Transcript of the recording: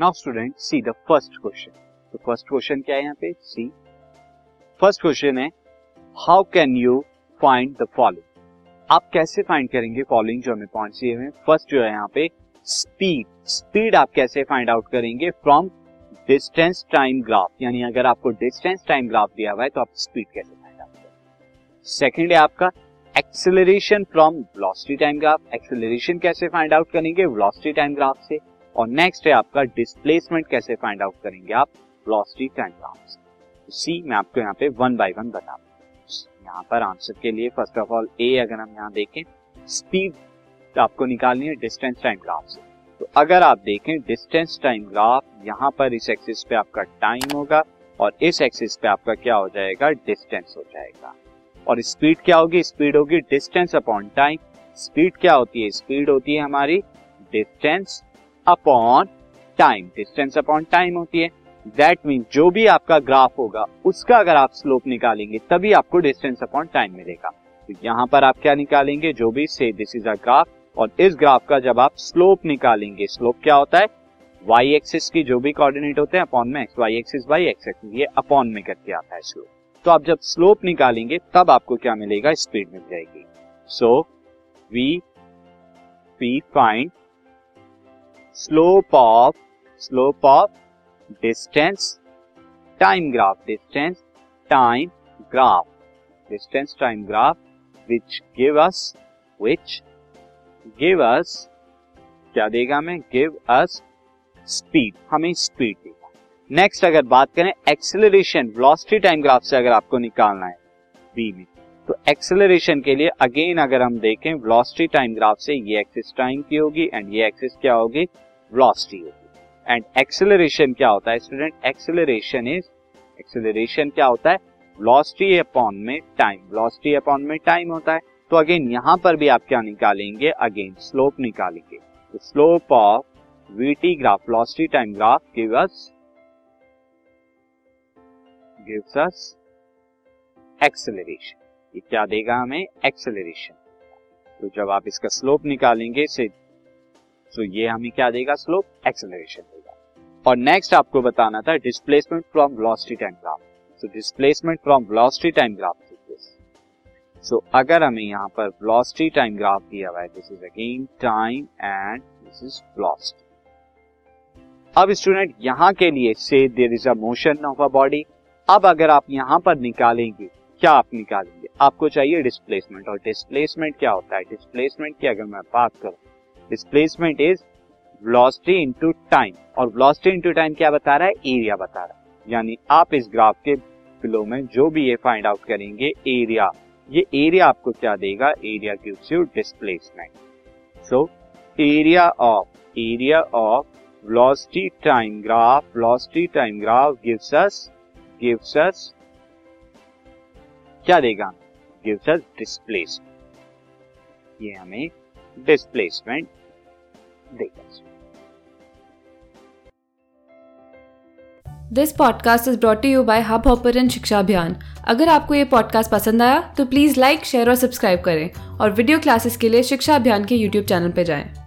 Now student see the first question तो first question क्या है यहाँ पे? सी फ़र्स्ट क्वेश्चन है how can you find the following आप कैसे फाइंड करेंगे फॉलोइंग जो हमें पॉइंट दिए हुए फ़र्स्ट जो है यहाँ पे स्पीड स्पीड आप कैसे फाइंड आउट करेंगे? फ्रॉम डिस्टेंस टाइम ग्राफ यानी अगर आपको डिस्टेंस टाइम ग्राफ दिया हुआ है तो आप स्पीड कैसे फाइंड आउट करेंगे? सेकेंड है आपका acceleration from velocity time graph acceleration कैसे फाइंड आउट करेंगे? वेलोसिटी टाइम ग्राफ से. और नेक्स्ट है आपका डिस्प्लेसमेंट कैसे फाइंड आउट करेंगे आप? वेलोसिटी से सी मैं आपको यहाँ पे वन बाय वन बता यहाँ पर आंसर के लिए फ़र्स्ट ऑफ़ ऑल ए अगर हम यहाँ देखें स्पीड आपको निकालनी है डिस्टेंस टाइम ग्राफ से। तो अगर आप देखें डिस्टेंस टाइम ग्राफ यहाँ पर इस एक्सिस पे आपका टाइम होगा और इस एक्सिस पे आपका क्या हो जाएगा? डिस्टेंस हो जाएगा। और स्पीड क्या होगी? स्पीड होगी डिस्टेंस अपॉन टाइम स्पीड क्या होती है? स्पीड होती है हमारी distance upon time distance upon time होती है। दैट मीन जो भी आपका ग्राफ होगा, उसका अगर आप स्लोप निकालेंगे, तभी आपको डिस्टेंस अपॉन टाइम मिलेगा। तो यहाँ पर आप क्या निकालेंगे? जो भी से दिस इज़ अ ग्राफ और इस ग्राफ का जब आप स्लोप निकालेंगे स्लोप क्या होता है? वाई एक्सिस की जो भी कोऑर्डिनेट होते हैं अपॉन में X Y axis Y X axis ये अपॉन में करके आता है स्लोप तो आप जब स्लोप निकालेंगे, तब आपको क्या मिलेगा? स्पीड मिल जाएगी। So we we find slope of slope of distance time graph distance time graph distance time graph which give us which give us क्या देगा हमें? गिव अस स्पीड हमें स्पीड देगा। नेक्स्ट अगर बात करें एक्सेलरेशन वेलोसिटी टाइम ग्राफ से अगर आपको निकालना है बी में। तो एक्सेलरेशन के लिए अगेन अगर हम देखें वेलोसिटी टाइम ग्राफ से ये एक्सिस टाइम की होगी एंड ये एक्सिस क्या होगी? वेलोसिटी होगी। एंड एक्सेलरेशन क्या होता है स्टूडेंट एक्सेलरेशन इज़ एक्सेलरेशन क्या होता है? वेलोसिटी अपॉन में टाइम वेलोसिटी अपॉन में टाइम होता है। तो अगेन यहाँ पर भी आप क्या निकालेंगे? अगेन स्लोप निकालेंगे। तो slope of VT graph velocity time graph give us gives us acceleration ये क्या देगा हमें? एक्सेलरेशन तो जब आप इसका स्लोप निकालेंगे, से तो ये हमें क्या देगा स्लोप एक्सेलरेशन देगा। और नेक्स्ट आपको बताना था displacement from velocity time graph so displacement from velocity time graph so अगर हमें यहाँ पर वेलोसिटी टाइम ग्राफ दिया हुआ है this is again time and this is velocity अब स्टूडेंट यहाँ के लिए से there is a motion of a body अब अगर आप यहाँ पर निकालेंगे क्या आप निकालेंगे? आपको चाहिए डिस्प्लेसमेंट और डिस्प्लेसमेंट क्या होता है? डिस्प्लेसमेंट की अगर मैं बात करूँ displacement is velocity into time और वेलोसिटी इनटू टाइम क्या बता रहा है? एरिया बता रहा है। यानी आप इस ग्राफ के बिलो में जो भी ये फाइंड आउट करेंगे एरिया ये एरिया आपको क्या देगा? Area gives you displacement so area of area of velocity time graph velocity time graph gives us gives us क्या देगा? गिव्स अस डिस्प्लेसमेंट ये हमें डिस्प्लेसमेंट देगा। This podcast is brought you by Hubhopper Shiksha Abhiyan अगर आपको ये podcast पसंद आया तो प्लीज़ लाइक शेयर और सब्सक्राइब करें और वीडियो क्लासेस के लिए शिक्षा अभियान के यूट्यूब चैनल पर जाएँ।